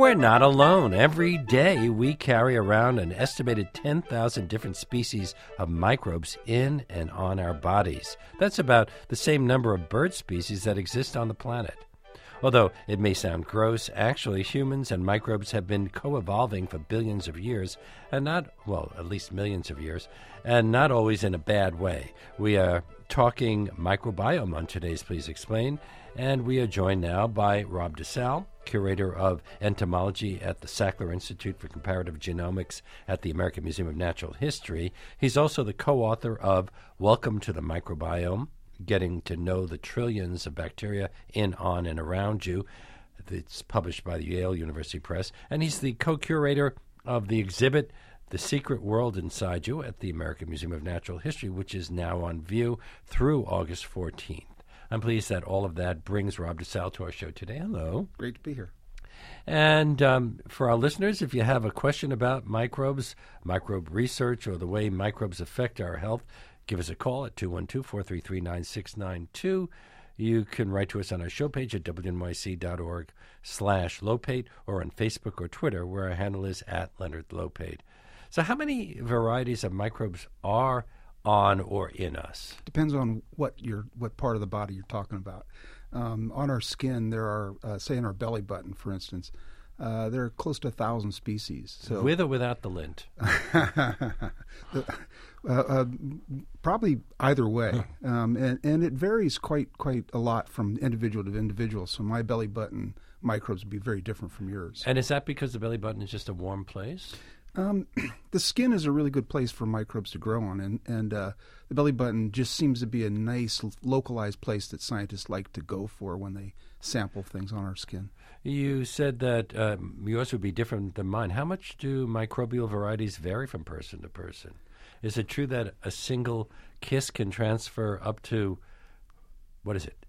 We're not alone. Every day we carry around an estimated 10,000 different species of microbes in and on our bodies. That's about the same number of bird species that exist on the planet. Although it may sound gross, actually, humans and microbes have been co evolving for billions of years, and not, well, at least millions of years, and not always in a bad way. We are talking microbiome on today's Please Explain, and we are joined now by Rob DeSalle, curator of entomology at the Sackler Institute for Comparative Genomics at the American Museum of Natural History. He's also the co author of Welcome to the Microbiome Getting to Know the Trillions of Bacteria in, on, and Around You. It's published by the Yale University Press. And he's the co curator of the exhibit The Secret World Inside You at the American Museum of Natural History, which is now on view through August 14th. I'm pleased that all of that brings Rob DeSalle to our show today. Hello. Great to be here. And um, for our listeners, if you have a question about microbes, microbe research, or the way microbes affect our health, give us a call at 212 433 9692. You can write to us on our show page at wnyc.org slash Lopate or on Facebook or Twitter where our handle is at Leonard Lopate. So how many varieties of microbes are on or in us? Depends on what your what part of the body you're talking about. Um, on our skin, there are, uh, say, in our belly button, for instance, uh, there are close to a thousand species. So with or without the lint? the, uh, uh, probably either way, um, and and it varies quite quite a lot from individual to individual. So my belly button microbes would be very different from yours. And is that because the belly button is just a warm place? Um, the skin is a really good place for microbes to grow on, and and uh, the belly button just seems to be a nice localized place that scientists like to go for when they sample things on our skin. You said that um, yours would be different than mine. How much do microbial varieties vary from person to person? Is it true that a single kiss can transfer up to what is it?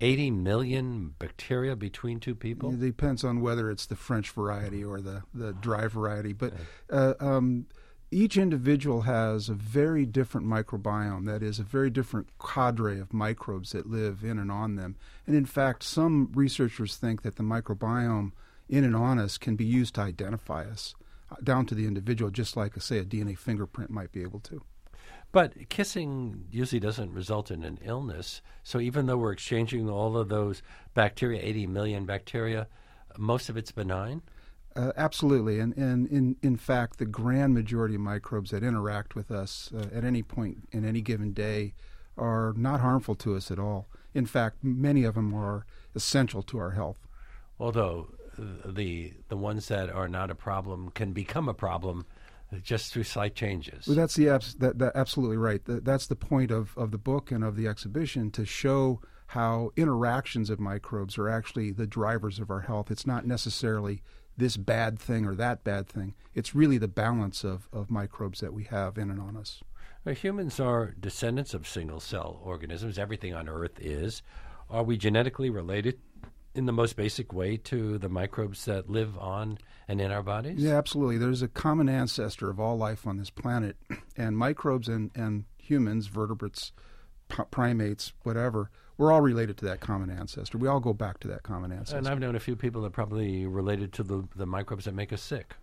80 million bacteria between two people? It depends on whether it's the French variety or the, the dry variety. But uh, um, each individual has a very different microbiome, that is, a very different cadre of microbes that live in and on them. And in fact, some researchers think that the microbiome in and on us can be used to identify us down to the individual, just like, say, a DNA fingerprint might be able to. But kissing usually doesn't result in an illness. So even though we're exchanging all of those bacteria, 80 million bacteria, most of it's benign? Uh, absolutely. And, and in, in fact, the grand majority of microbes that interact with us uh, at any point in any given day are not harmful to us at all. In fact, many of them are essential to our health. Although the the ones that are not a problem can become a problem just through slight changes. Well, that's the abs- that, that absolutely right. That, that's the point of, of the book and of the exhibition to show how interactions of microbes are actually the drivers of our health. It's not necessarily this bad thing or that bad thing. It's really the balance of, of microbes that we have in and on us. Now, humans are descendants of single cell organisms. Everything on Earth is. Are we genetically related in the most basic way to the microbes that live on and in our bodies? Yeah, absolutely. There's a common ancestor of all life on this planet, and microbes and, and humans, vertebrates, p- primates, whatever, we're all related to that common ancestor. We all go back to that common ancestor. And I've known a few people that are probably related to the, the microbes that make us sick.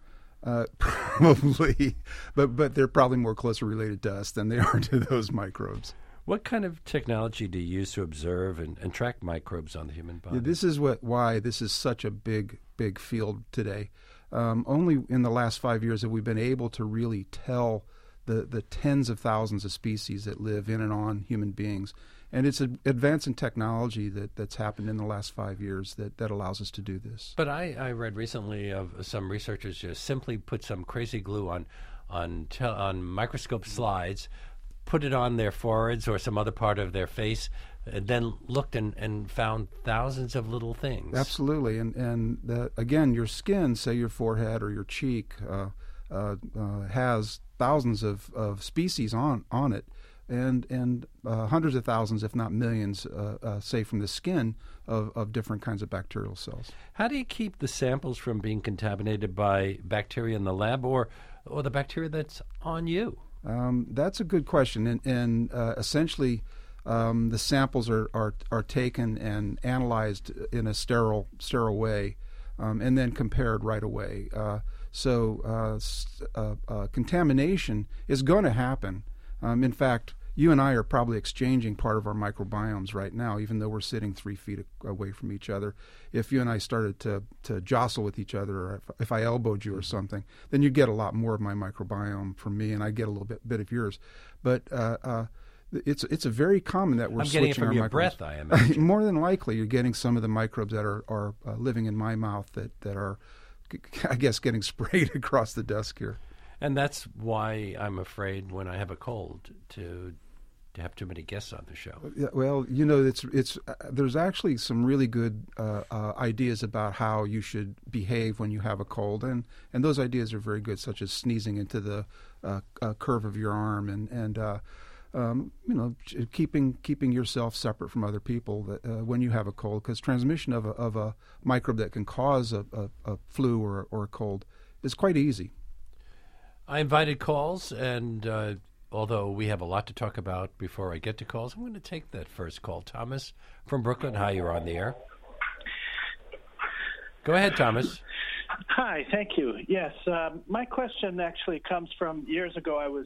Uh, probably, but but they're probably more closely related to us than they are to those microbes. What kind of technology do you use to observe and, and track microbes on the human body? Yeah, this is what why this is such a big big field today. Um, only in the last five years have we been able to really tell the the tens of thousands of species that live in and on human beings. And it's an advance in technology that, that's happened in the last five years that, that allows us to do this. But I, I read recently of some researchers just simply put some crazy glue on on on microscope slides put it on their foreheads or some other part of their face, and then looked and, and found thousands of little things. Absolutely, and and the, again, your skin, say your forehead or your cheek, uh, uh, uh, has thousands of, of species on on it, and and uh, hundreds of thousands, if not millions, uh, uh, say from the skin of, of different kinds of bacterial cells. How do you keep the samples from being contaminated by bacteria in the lab, or or the bacteria that's on you? Um, that's a good question, and, and uh, essentially, um, the samples are, are are taken and analyzed in a sterile sterile way. um, and then compared right away. Uh, so uh, uh, uh, contamination is going to happen. Um, in fact, you and I are probably exchanging part of our microbiomes right now, even though we're sitting three feet away from each other. If you and I started to, to jostle with each other, or if, if I elbowed you or something, then you'd get a lot more of my microbiome from me, and I get a little bit, bit of yours. But uh, uh, it's it's a very common that we're I'm switching it from our your microbes. breath, I imagine. More than likely, you're getting some of the microbes that are are uh, living in my mouth that that are, I guess, getting sprayed across the desk here. And that's why I'm afraid when I have a cold to to have too many guests on the show. Yeah, well, you know, it's it's uh, there's actually some really good uh, uh, ideas about how you should behave when you have a cold, and and those ideas are very good, such as sneezing into the uh, uh, curve of your arm, and and uh, um, you know, keeping keeping yourself separate from other people that, when you have a cold, because transmission of a of a microbe that can cause a, a, a flu or or a cold is quite easy. I invited calls, and uh, although we have a lot to talk about before I get to calls, I'm going to take that first call. Thomas from Brooklyn, hi, you're on the air. Go ahead, Thomas. Hi, thank you. Yes, um, my question actually comes from years ago. I was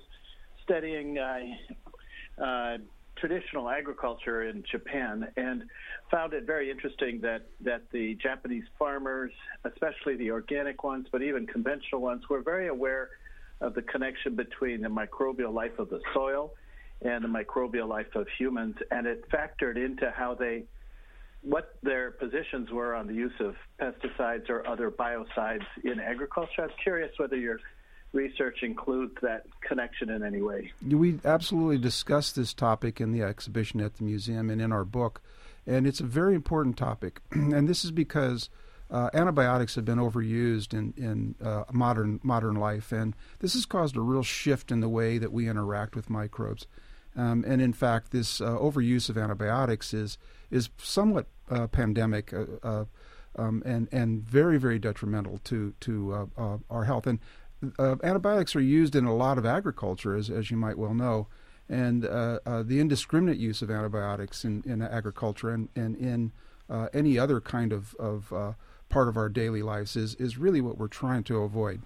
studying uh, uh, traditional agriculture in Japan and found it very interesting that, that the Japanese farmers, especially the organic ones, but even conventional ones, were very aware of the connection between the microbial life of the soil and the microbial life of humans, and it factored into how they what their positions were on the use of pesticides or other biocides in agriculture. I'm curious whether your research includes that connection in any way. We absolutely discussed this topic in the exhibition at the museum and in our book, and it's a very important topic. and this is because uh, antibiotics have been overused in, in uh, modern modern life, and this has caused a real shift in the way that we interact with microbes. Um, and in fact, this uh, overuse of antibiotics is is somewhat uh, pandemic uh, uh, um, and and very very detrimental to to our health. And antibiotics are used in a lot of agriculture, as as you might well know. And the indiscriminate use of antibiotics in, in agriculture and, and in any other kind of, of part of our daily lives is, is really what we're trying to avoid.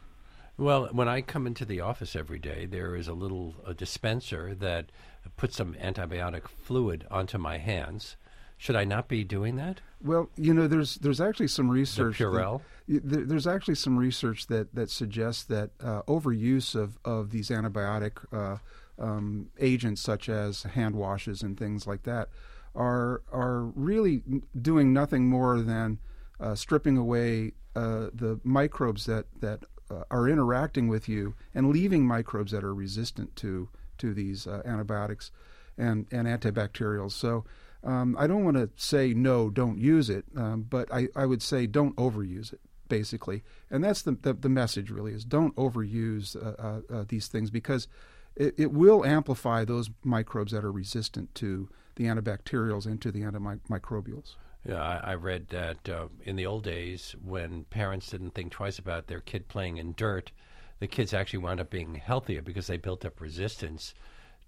Well, when I come into the office every day, there is a little a dispenser that puts some antibiotic fluid onto my hands. Should I not be doing that? Well, you know, there's there's actually some research. The Purell. That, there's actually some research that that suggests that uh, overuse of of these antibiotic uh, um, agents, such as hand washes and things like that, are are really doing nothing more than uh, stripping away uh, the microbes that that uh, are interacting with you and leaving microbes that are resistant to to these uh, antibiotics and and antibacterials. So. Um, I don't want to say no, don't use it, um, but I, I would say don't overuse it basically. And that's the, the, the, message really is don't overuse uh, uh, these things because it, it, will amplify those microbes that are resistant to the antibacterials and to the antimicrobials. Yeah, I, read that uh, in the old days when parents didn't think twice about their kid playing in dirt, the kids actually wound up being healthier because they built up resistance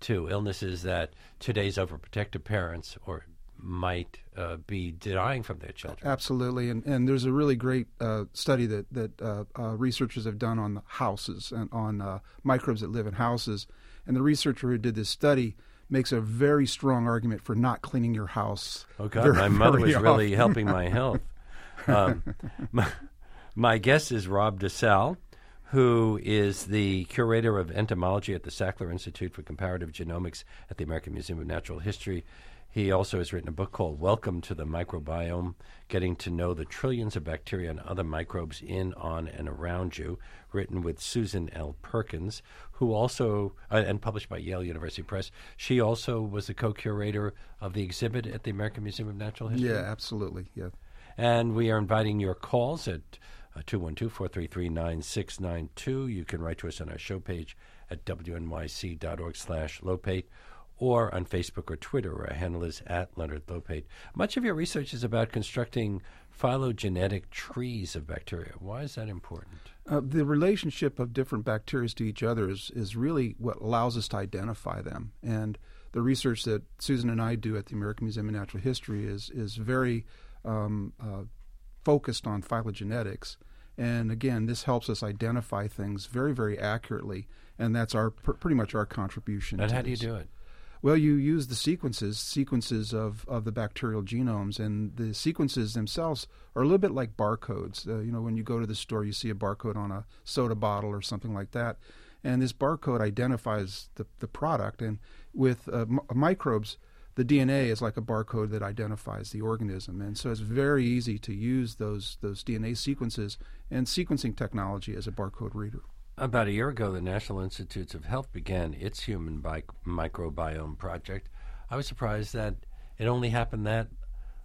to illnesses that today's overprotective parents or might uh, be denying from their children. Absolutely, and and there's a really great uh, study that that uh, uh researchers have done on the houses and on uh, microbes that live in houses, and the researcher who did this study makes a very strong argument for not cleaning your house. Oh God, very, my mother was often. really helping my health. Um, my, my guest is Rob DeSalle, who is the curator of entomology at the Sackler Institute for Comparative Genomics at the American Museum of Natural History. He also has written a book called Welcome to the Microbiome Getting to Know the Trillions of Bacteria and Other Microbes in, on, and Around You, written with Susan L. Perkins, who also, uh, and published by Yale University Press. She also was the co curator of the exhibit at the American Museum of Natural History. Yeah, absolutely. Yeah. And we are inviting your calls at uh, 212 433 9692. You can write to us on our show page at wnyc.org slash lopate or on Facebook or Twitter, where our handle is at Leonard Lopate. Much of your research is about constructing phylogenetic trees of bacteria. Why is that important? Uh, the relationship of different bacteria to each other is, is really what allows us to identify them. And the research that Susan and I do at the American Museum of Natural History is, is very um, uh, focused on phylogenetics. And again, this helps us identify things very, very accurately, and that's our pr- pretty much our contribution. And to how do you do it? Well, you use the sequences, sequences of, of the bacterial genomes, and the sequences themselves are a little bit like barcodes. Uh, you know, when you go to the store, you see a barcode on a soda bottle or something like that, and this barcode identifies the, the product. And with uh, m- microbes, the DNA is like a barcode that identifies the organism, and so it's very easy to use those those DNA sequences and sequencing technology as a barcode reader. About a year ago, the National Institutes of Health began its human bi- microbiome project. I was surprised that it only happened that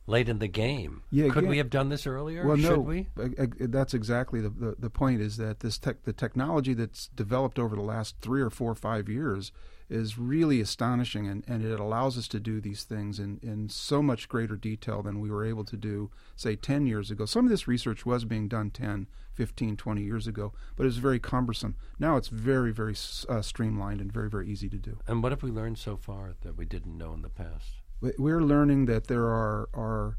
late in the game. Yeah, Could yeah. we have done this earlier? Well, Should no, we? uh, that's exactly the, the, the point. Is that this tech, the technology that's developed over the last three or four or five years is really astonishing, and, and it allows us to do these things in, in so much greater detail than we were able to do, say, 10 years ago. Some of this research was being done 10, 15, 20 years ago, but it was very cumbersome. Now it's very, very uh, streamlined and very, very easy to do. And what have we learned so far that we didn't know in the past? We- We're learning that there are, are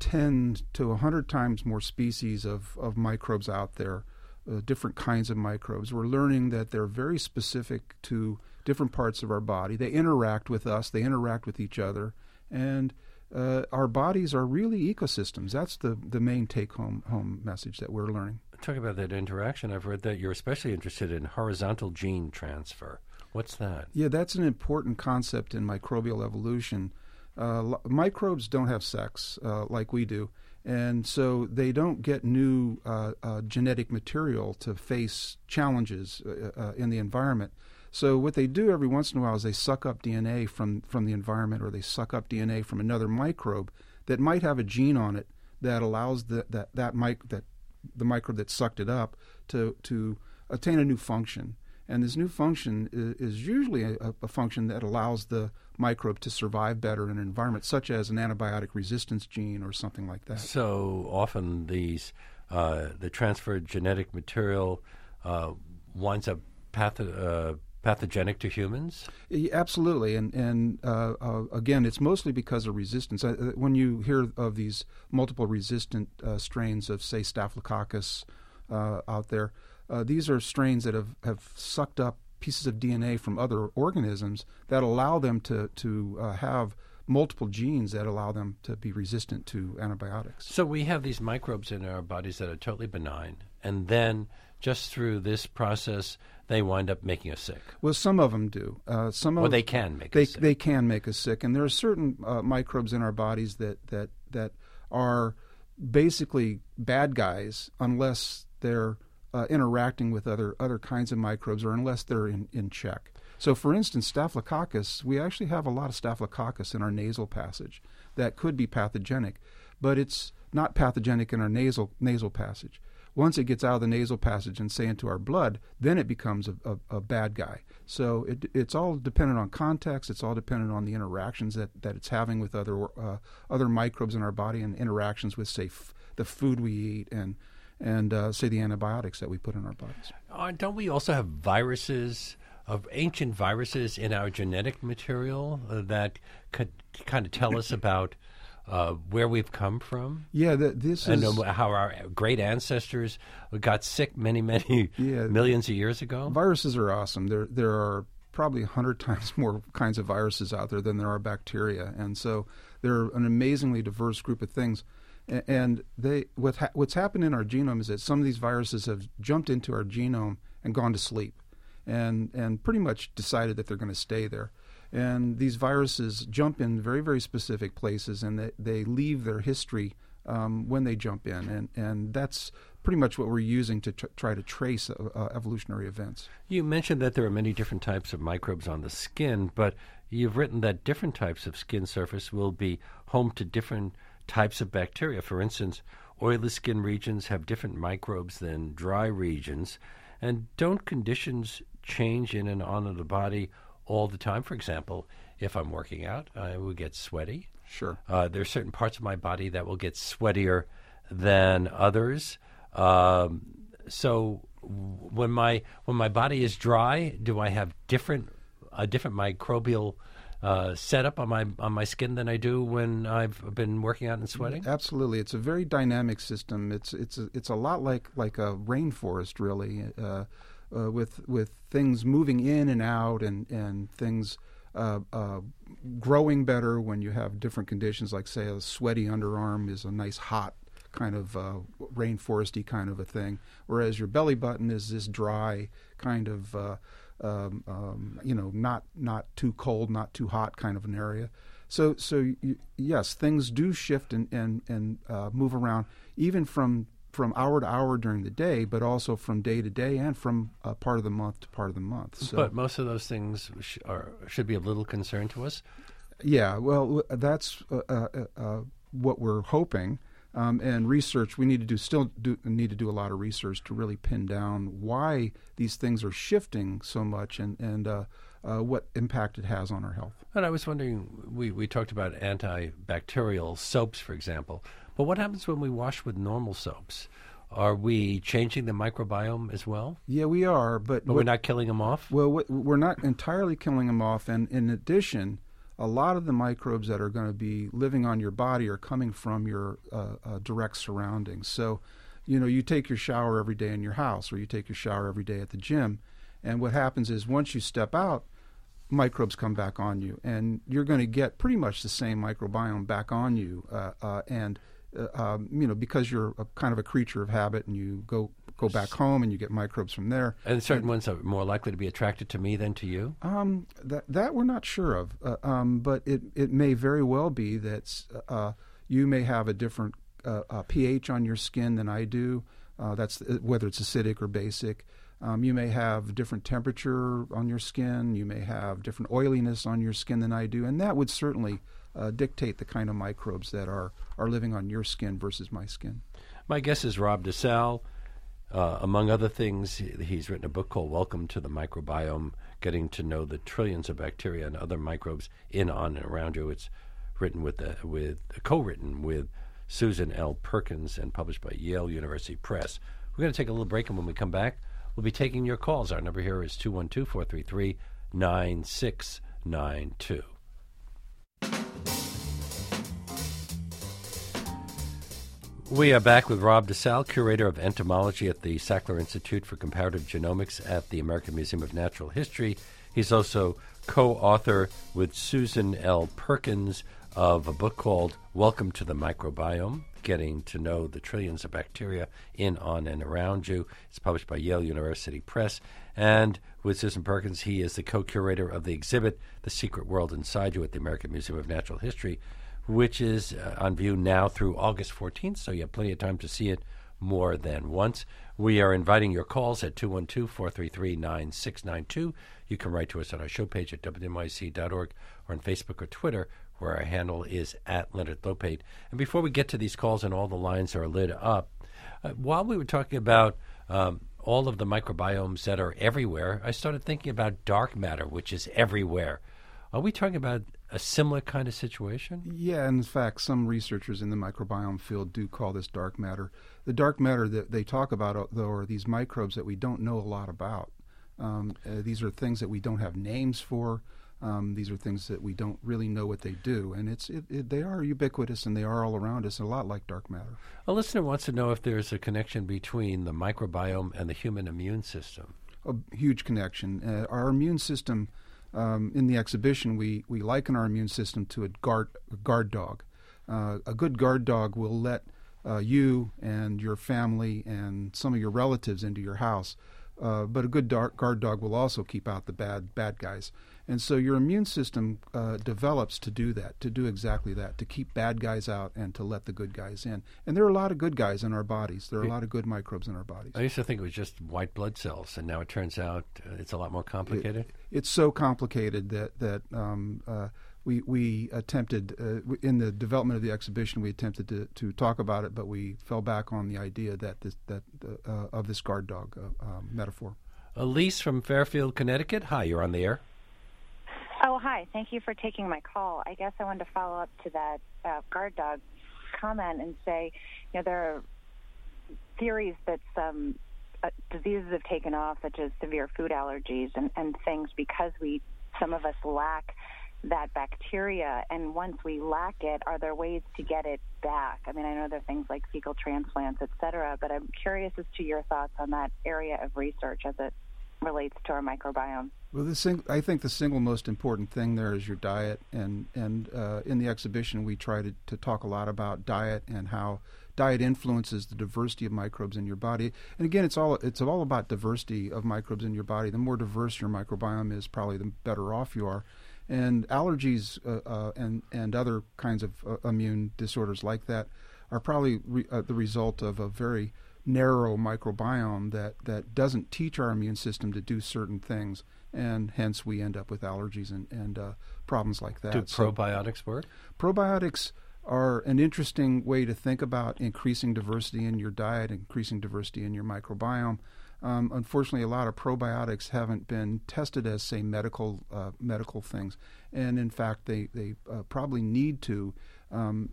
10 to 100 times more species of, of microbes out there, uh, different kinds of microbes. We're learning that they're very specific to different parts of our body. They interact with us, they interact with each other, and uh, our bodies are really ecosystems. That's the, the main take home, home message that we're learning. Talk about that interaction. I've read that you're especially interested in horizontal gene transfer. What's that? Yeah, that's an important concept in microbial evolution. Uh, microbes don't have sex uh, like we do, and so they don't get new uh, uh, genetic material to face challenges uh, uh, in the environment. So what they do every once in a while is they suck up DNA from from the environment, or they suck up DNA from another microbe that might have a gene on it that allows the, that that mic that the microbe that sucked it up to to attain a new function. And this new function is, is usually a, a function that allows the microbe to survive better in an environment, such as an antibiotic resistance gene or something like that. So often these uh, the transferred genetic material uh, winds up patho- uh, pathogenic to humans. Yeah, Absolutely, and and uh, uh, again, it's mostly because of resistance. Uh, when you hear of these multiple resistant uh, strains of, say, Staphylococcus uh, out there, uh, these are strains that have, have sucked up pieces of DNA from other organisms that allow them to to uh, have multiple genes that allow them to be resistant to antibiotics. So we have these microbes in our bodies that are totally benign, and then just through this process, they wind up making us sick. Well, some of them do. Uh, some of Or they can make they us sick. they can make us sick, and there are certain uh, microbes in our bodies that that that are basically bad guys unless they're uh, interacting with other other kinds of microbes or unless they're in, in check. So, for instance, Staphylococcus, we actually have a lot of Staphylococcus in our nasal passage that could be pathogenic, but it's not pathogenic in our nasal nasal passage. Once it gets out of the nasal passage and say into our blood, then it becomes a, a, a bad guy. So it, it's all dependent on context. It's all dependent on the interactions that, that it's having with other uh, other microbes in our body and interactions with, say, f- the food we eat and and uh, say the antibiotics that we put in our bodies. Uh, don't we also have viruses of ancient viruses in our genetic material uh, that could kind of tell us about uh, where we've come from? Yeah, the, this and is uh, how our great ancestors got sick many, many Yeah. millions of years ago. viruses are awesome. There there are probably hundred times more kinds of viruses out there than there are bacteria, and so they're an amazingly diverse group of things. And they what ha- what's happened in our genome is that some of these viruses have jumped into our genome and gone to sleep, and and pretty much decided that they're going to stay there. And these viruses jump in very very specific places, and they they leave their history um, when they jump in, and and that's pretty much what we're using to tr- try to trace uh, uh, evolutionary events. You mentioned that there are many different types of microbes on the skin, but you've written that different types of skin surface will be home to different types of bacteria. For instance, oily skin regions have different microbes than dry regions. And don't conditions change in and on of the body all the time? For example, if I'm working out, I will get sweaty. Sure. Uh, there are certain parts of my body that will get sweatier than others. Um, so when my when my body is dry, do I have different a different microbial uh, setup on my on my skin than I do when I've been working out and sweating? Absolutely, it's a very dynamic system. It's it's a, it's a lot like like a rainforest, really, uh, uh, with with things moving in and out and and things. Uh, uh, growing better when you have different conditions, like say a sweaty underarm is a nice hot kind of uh, rainforesty kind of a thing, whereas your belly button is this dry kind of uh, um, um, you know, not not too cold, not too hot kind of an area. So so yes, things do shift and and and uh, move around even from from hour to hour during the day, but also from day to day and from uh, part of the month to part of the month. So, but most of those things sh- are, should be of little concern to us. Yeah, well, that's uh, uh, uh what we're hoping. Um, and research we need to do still do, need to do a lot of research to really pin down why these things are shifting so much and and uh, uh, what impact it has on our health. And I was wondering, we we talked about antibacterial soaps, for example, but what happens when we wash with normal soaps? Are we changing the microbiome as well? Yeah, we are, but, but we're not killing them off. Well, we're not entirely killing them off, and in addition a lot of the microbes that are going to be living on your body are coming from your uh, uh, direct surroundings. So, you know, you take your shower every day in your house, or you take your shower every day at the gym, and what happens is once you step out, microbes come back on you, and you're going to get pretty much the same microbiome back on you, uh, uh and um, you know, because you're a kind of a creature of habit, and you go go back home and you get microbes from there. And certain and, ones are more likely to be attracted to me than to you. Um, that that we're not sure of, uh, um, but it it may very well be that uh, you may have a different uh, pH on your skin than I do. Uh, that's uh, whether it's acidic or basic. Um, you may have different temperature on your skin. You may have different oiliness on your skin than I do, and that would certainly uh, dictate the kind of microbes that are are living on your skin versus my skin. My guess is Rob DeSalle. Uh, among other things, he's written a book called Welcome to the Microbiome Getting to Know the Trillions of Bacteria and Other Microbes in, on, and around you. It's written with, uh, with co written with Susan L. Perkins and published by Yale University Press. We're going to take a little break, and when we come back, we'll be taking your calls. Our number here is 212 433 9692. We are back with Rob DeSalle, curator of entomology at the Sackler Institute for Comparative Genomics at the American Museum of Natural History. He's also co author with Susan L. Perkins of a book called Welcome to the Microbiome Getting to Know the Trillions of Bacteria in, on, and around you. It's published by Yale University Press. And with Susan Perkins, he is the co curator of the exhibit The Secret World Inside You at the American Museum of Natural History which is uh, on view now through August 14th, so you have plenty of time to see it more than once. We are inviting your calls at 212 433 9692. You can write to us on our show page at wnyc.org or on Facebook or Twitter, where our handle is at Leonard Lopate. And before we get to these calls and all the lines are lit up, uh, while we were talking about um, all of the microbiomes that are everywhere, I started thinking about dark matter, which is everywhere. Are we talking about a similar kind of situation? Yeah, in fact, some researchers in the microbiome field do call this dark matter. The dark matter that they talk about, uh, though, are these microbes that we don't know a lot about. Um, uh, these are things that we don't have names for. Um, these are things that we don't really know what they do, and it's it, it, they are ubiquitous and they are all around us, a lot like dark matter. A listener wants to know if there's a connection between the microbiome and the human immune system. A huge connection. Uh, our immune system um, in the exhibition, we, we liken our immune system to a guard, a guard dog. Uh, a good guard dog will let uh, you and your family and some of your relatives into your house, uh, but a good guard dog will also keep out the bad bad guys. And so your immune system uh, develops to do that, to do exactly that, to keep bad guys out and to let the good guys in. And there are a lot of good guys in our bodies. There are a lot of good microbes in our bodies. I used to think it was just white blood cells, and now it turns out uh, it's a lot more complicated. It, it's so complicated that that um, uh, we we attempted uh, in the development of the exhibition we attempted to, to talk about it, but we fell back on the idea that this that uh, of this guard dog uh, um, metaphor. Elise from Fairfield, Connecticut. Hi, you're on the air. Hi. Thank you for taking my call. I guess I wanted to follow up to that uh, guard dog comment and say, you know, there are theories that some uh, diseases have taken off, such as severe food allergies and, and things, because we some of us lack that bacteria? And once we lack it, are there ways to get it back? I mean, I know there are things like fecal transplants, et cetera, but I'm curious as to your thoughts on that area of research as it relates to our microbiome. Well, the sing- I think the single most important thing there is your diet, and and uh, in the exhibition we try to, to talk a lot about diet and how diet influences the diversity of microbes in your body. And again, it's all it's all about diversity of microbes in your body. The more diverse your microbiome is, probably the better off you are. And allergies uh, uh, and and other kinds of uh, immune disorders like that are probably re- uh, the result of a very narrow microbiome that, that doesn't teach our immune system to do certain things, and hence we end up with allergies and, and uh, problems like that. Do so probiotics work? Probiotics are an interesting way to think about increasing diversity in your diet, increasing diversity in your microbiome. Um, unfortunately, a lot of probiotics haven't been tested as, say, medical uh, medical things, and in fact, they they uh, probably need to um,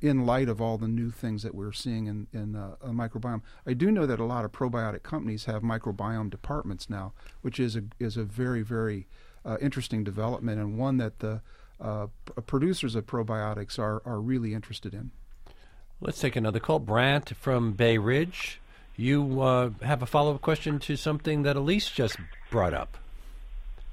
in light of all the new things that we're seeing in, in uh, a microbiome. I do know that a lot of probiotic companies have microbiome departments now, which is a, is a very, very uh, interesting development and one that the uh, producers of probiotics are, are really interested in. Let's take another call. Brant from Bay Ridge. You uh, have a follow up question to something that Elise just brought up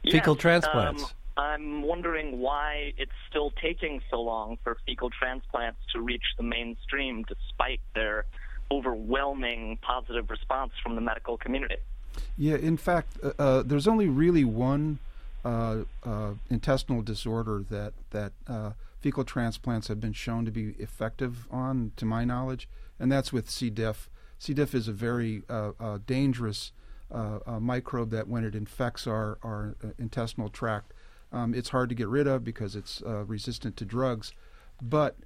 fecal transplants. Um, I'm wondering why it's still taking so long for fecal transplants to reach the mainstream despite their overwhelming positive response from the medical community. Yeah, in fact, uh, uh, there's only really one uh, uh intestinal disorder that that uh, fecal transplants have been shown to be effective on, to my knowledge, and that's with C. diff. C. diff is a very uh, dangerous microbe that, when it infects our our intestinal tract, um, it's hard to get rid of because it's uh, resistant to drugs, but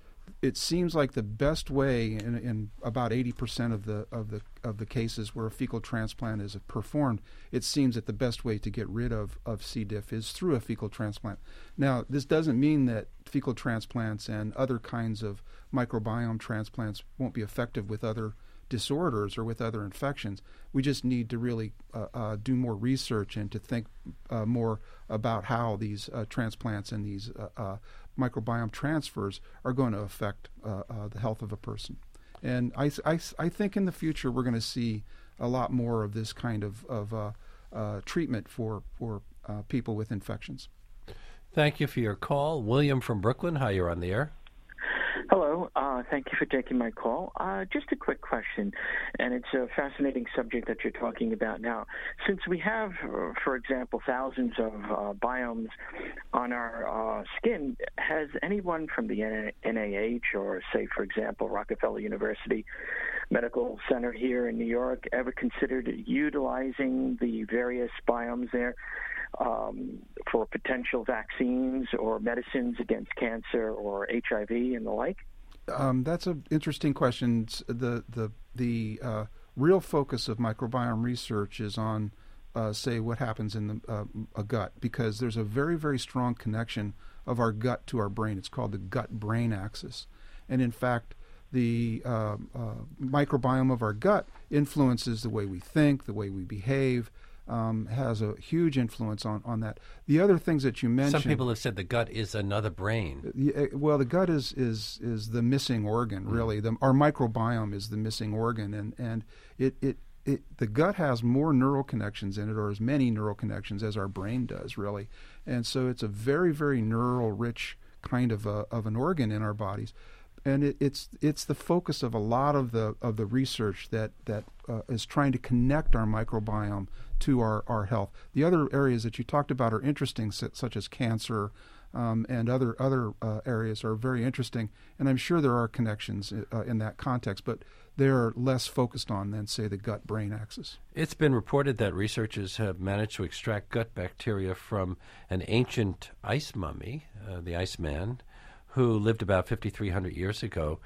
it seems like the best way in, in, about 80% of the of the of the cases where a fecal transplant is performed, it seems that the best way to get rid of, of C. diff is through a fecal transplant. Now, this doesn't mean that fecal transplants and other kinds of microbiome transplants won't be effective with other disorders or with other infections. We just need to really uh, uh, do more research and to think uh, more about how these uh, transplants and these uh, uh, microbiome transfers are going to affect the health of a person. And I, I, I think in the future we're going to see a lot more of this kind of, of treatment for, for people with infections. Thank you for your call. William from Brooklyn, hi, you're on the air. Hello. Uh, thank you for taking my call. Uh, just a quick question, and it's a fascinating subject that you're talking about now. Since we have, uh, for example, thousands of uh, biomes on our uh, skin, has anyone from the NIH or, say, for example, Rockefeller University Medical Center here in New York ever considered utilizing the various biomes there? um, for potential vaccines or medicines against cancer or HIV and the like? Um, that's an interesting question. the the the uh, real focus of microbiome research is on, uh, say, what happens in the uh, a gut, because there's a very very strong connection of our gut to our brain. It's called the gut-brain axis, and in fact, the uh, uh, microbiome of our gut influences the way we think, the way we behave, um, has a huge influence on, on that. The other things that you mentioned. Some people have said the gut is another brain. Uh, well, the gut is is is the missing organ. Mm. Really, the, our microbiome is the missing organ, and and it it. It, the gut has more neural connections in it, or as many neural connections as our brain does, really, and so it's a very, very neural rich kind of a, of an organ in our bodies and it, it's it's the focus of a lot of the of the research that that uh, is trying to connect our microbiome to our, our health. The other areas that you talked about are interesting, such as cancer um, and other other uh, areas are very interesting, and I'm sure there are connections uh, in that context, but they're less focused on than say the gut brain axis. It's been reported that researchers have managed to extract gut bacteria from an ancient ice mummy, uh, the Iceman, who lived about 5,300 years ago.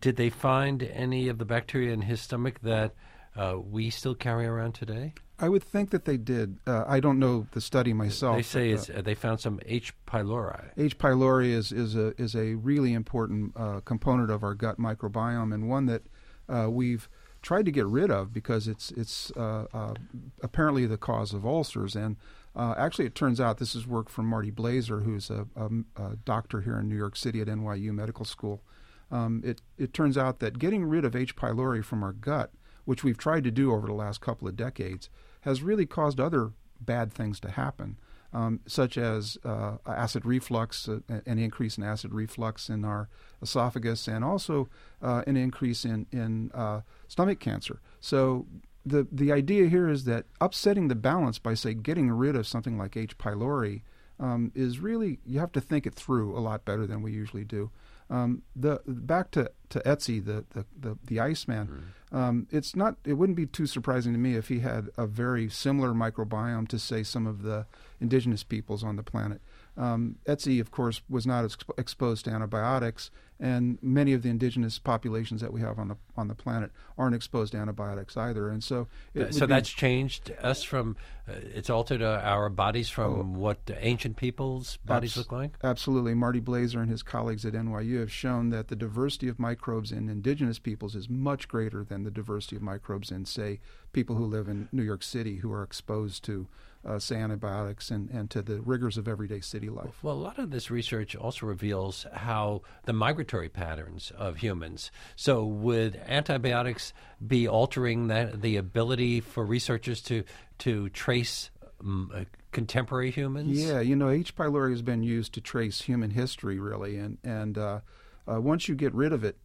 Did they find any of the bacteria in his stomach that uh, we still carry around today? I would think that they did. Uh, I don't know the study myself. They say uh, uh, they found some H. pylori. H. pylori is, is a is a really important uh, component of our gut microbiome and one that uh, we've tried to get rid of because it's it's uh, apparently the cause of ulcers and Uh, actually, it turns out this is work from Marty Blaser, who's a, a, a doctor here in New York City at NYU Medical School. Um, it, it turns out that getting rid of H. pylori from our gut, which we've tried to do over the last couple of decades, has really caused other bad things to happen um, such as uh, acid reflux, uh, an increase in acid reflux in our esophagus, and also uh, an increase in, in uh, stomach cancer. So the, the idea here is that upsetting the balance by, say, getting rid of something like H. pylori um, is really, you have to think it through a lot better than we usually do. Um, the back to to Ötzi, the the the, the Iceman. Mm-hmm. Um, it's not. It wouldn't be too surprising to me if he had a very similar microbiome to say some of the indigenous peoples on the planet. Um, Ötzi, of course, was not exp- exposed to antibiotics, and many of the indigenous populations that we have on the on the planet aren't exposed to antibiotics either. And so, so that's changed us from. Uh, it's altered uh, our bodies from oh, what ancient people's bodies abs- look like. Absolutely, Marty Blaser and his colleagues at NYU have shown that the diversity of microbes in indigenous peoples is much greater than the diversity of microbes in, say, people who live in New York City who are exposed to uh, say antibiotics and, and to the rigors of everyday city life. Well, a lot of this research also reveals how the migratory patterns of humans. So, would antibiotics be altering that, the ability for researchers to to trace um, uh, contemporary humans? Yeah, you know, H. pylori has been used to trace human history, really, and and uh, uh, once you get rid of it,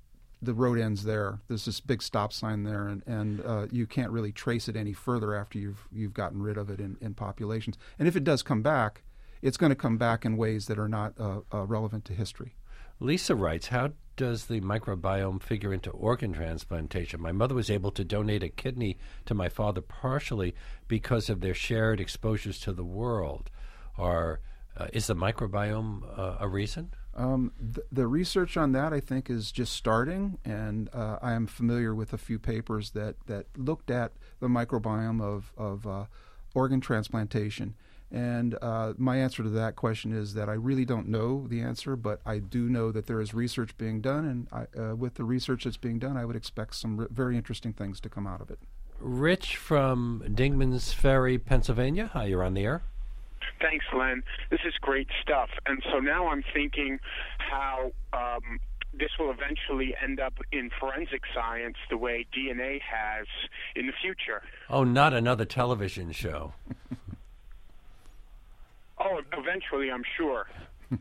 the road ends there. There's this big stop sign there, and, and uh, you can't really trace it any further after you've you've gotten rid of it in, in populations. And if it does come back, it's going to come back in ways that are not uh, uh, relevant to history. Lisa writes, "How does the microbiome figure into organ transplantation? My mother was able to donate a kidney to my father partially because of their shared exposures to the world. Are uh, is the microbiome uh, a reason?" Um, th- the research on that, I think, is just starting, and uh, I am familiar with a few papers that, that looked at the microbiome of, of uh, organ transplantation. And uh, my answer to that question is that I really don't know the answer, but I do know that there is research being done, and I, uh, with the research that's being done, I would expect some r- very interesting things to come out of it. Rich from Dingman's Ferry, Pennsylvania. Hi, you're on the air. Thanks, Len. This is great stuff. And so now I'm thinking how um, this will eventually end up in forensic science the way DNA has in the future. Oh, not another television show. oh, eventually, I'm sure.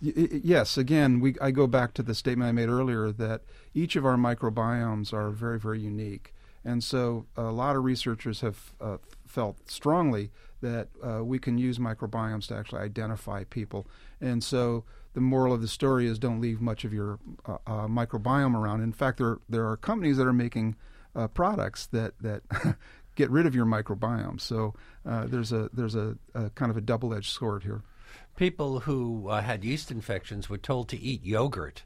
yes, again, we, I go back to the statement I made earlier that each of our microbiomes are very, very unique. And so a lot of researchers have uh, felt strongly that uh, we can use microbiomes to actually identify people. And so the moral of the story is don't leave much of your uh, uh, microbiome around. In fact, there there are companies that are making uh, products that that get rid of your microbiome. So uh, there's a there's a, a, kind of a double edged sword here. People who uh, had yeast infections were told to eat yogurt.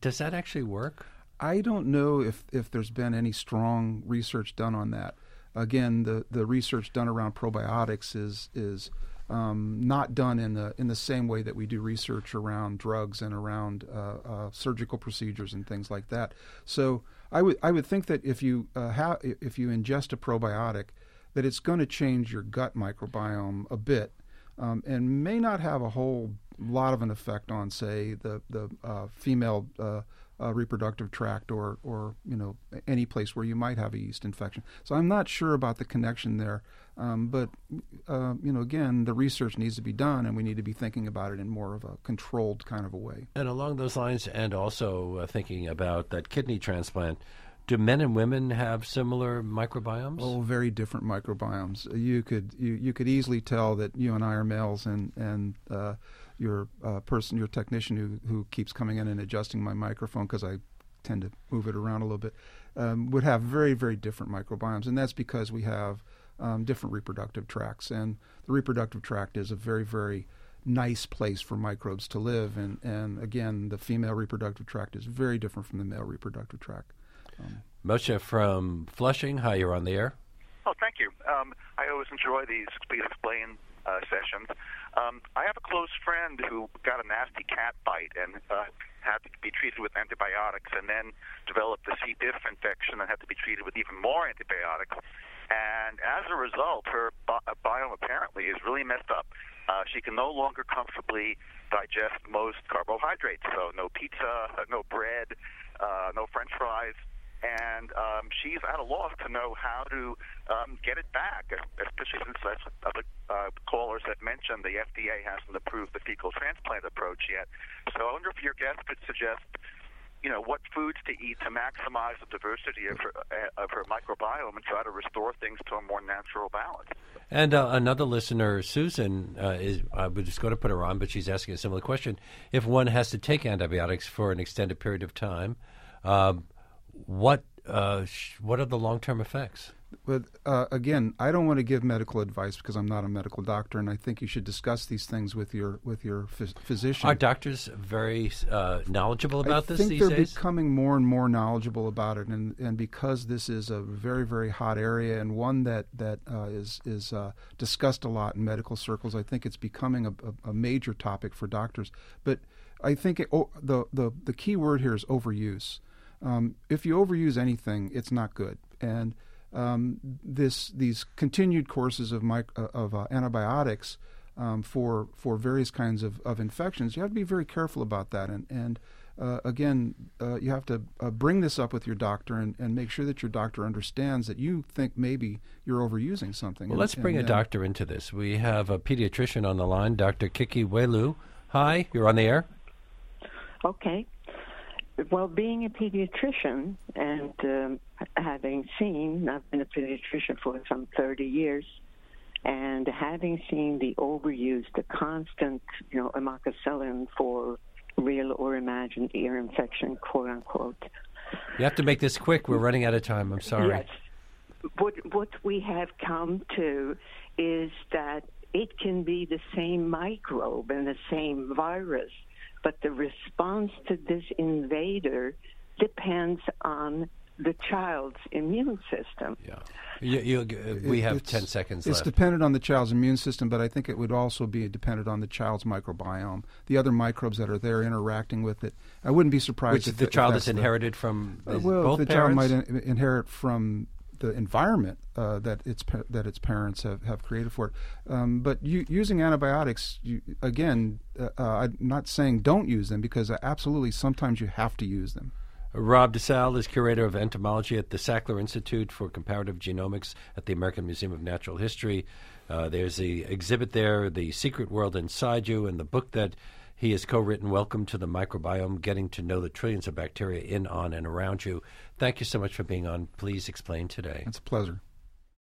Does that actually work? I don't know if, if there's been any strong research done on that again, the, the research done around probiotics is is um, not done in the in the same way that we do research around drugs and around uh, uh, surgical procedures and things like that. So I would I would think that if you uh, ha- if you ingest a probiotic, that it's going to change your gut microbiome a bit, um, and may not have a whole lot of an effect on, say, the the uh, female uh, reproductive tract or or you know any place where you might have a yeast infection. So I'm not sure about the connection there, um, but uh, you know again the research needs to be done, and we need to be thinking about it in more of a controlled kind of a way. And along those lines, and also uh, thinking about that kidney transplant. Do men and women have similar microbiomes? Oh, very different microbiomes. You could you, you could easily tell that you and I are males, and and uh, your uh, person, your technician who who keeps coming in and adjusting my microphone because I tend to move it around a little bit, um, would have very very different microbiomes, and that's because we have um, different reproductive tracts, and the reproductive tract is a very very nice place for microbes to live, and and again the female reproductive tract is very different from the male reproductive tract. Um, Moshe from Flushing, hi, you're on the air. Oh, thank you. Um, I always enjoy these Please Explain uh, sessions. Um, I have a close friend who got a nasty cat bite and uh, had to be treated with antibiotics and then developed the C. diff infection and had to be treated with even more antibiotics. And as a result, her biome apparently is really messed up. Uh, she can no longer comfortably digest most carbohydrates, so no pizza, no bread, uh, no French fries and um, she's at a loss to know how to um, get it back, especially since as other uh, callers have mentioned, the FDA hasn't approved the fecal transplant approach yet. So I wonder if your guest could suggest, you know, what foods to eat to maximize the diversity of her, uh, of her microbiome and try to restore things to a more natural balance. And uh, another listener, Susan, uh, is I was just going to put her on, but she's asking a similar question. If one has to take antibiotics for an extended period of time, um, what uh, sh- what are the long term effects? But uh, again, I don't want to give medical advice because I'm not a medical doctor, and I think you should discuss these things with your with your phys- physician. Are doctors very uh, knowledgeable about I this think these they're days? becoming more and more knowledgeable about it, and, and because this is a very very hot area and one that that uh, is is uh, discussed a lot in medical circles, I think it's becoming a, a, a major topic for doctors. But I think it, oh, the the the key word here is overuse. Um, if you overuse anything, it's not good. And um, this these continued courses of mic- uh, of uh, antibiotics um, for for various kinds of, of infections, you have to be very careful about that. And and uh, again, uh, you have to uh, bring this up with your doctor and, and make sure that your doctor understands that you think maybe you're overusing something. Well, and, let's bring and, a doctor into this. We have a pediatrician on the line, Dr. Kiki Welu. Hi, you're on the air. Okay. Well, being a pediatrician and um, having seen, I've been a pediatrician for some 30 years, and having seen the overuse, the constant, you know, amoxicillin for real or imagined ear infection, quote unquote. You have to make this quick. We're running out of time. I'm sorry. Yes. What, what we have come to is that it can be the same microbe and the same virus but the response to this invader depends on the child's immune system. Yeah. You, you, uh, we have 10 seconds it's left. dependent on the child's immune system, but I think it would also be dependent on the child's microbiome, the other microbes that are there interacting with it. I wouldn't be surprised Which if the if child that's has the- inherited from Uh, well, both the parents? child might in- inherit from the environment uh, that its that its parents have, have created for it. Um, but you, using antibiotics, you, again, uh, uh, I'm not saying don't use them because uh, absolutely sometimes you have to use them. Rob DeSalle is curator of entomology at the Sackler Institute for Comparative Genomics at the American Museum of Natural History. Uh, there's the exhibit there, The Secret World Inside You, and the book that he has co written, Welcome to the Microbiome Getting to Know the Trillions of Bacteria in, on, and around you. Thank you so much for being on. Please explain today. It's a pleasure.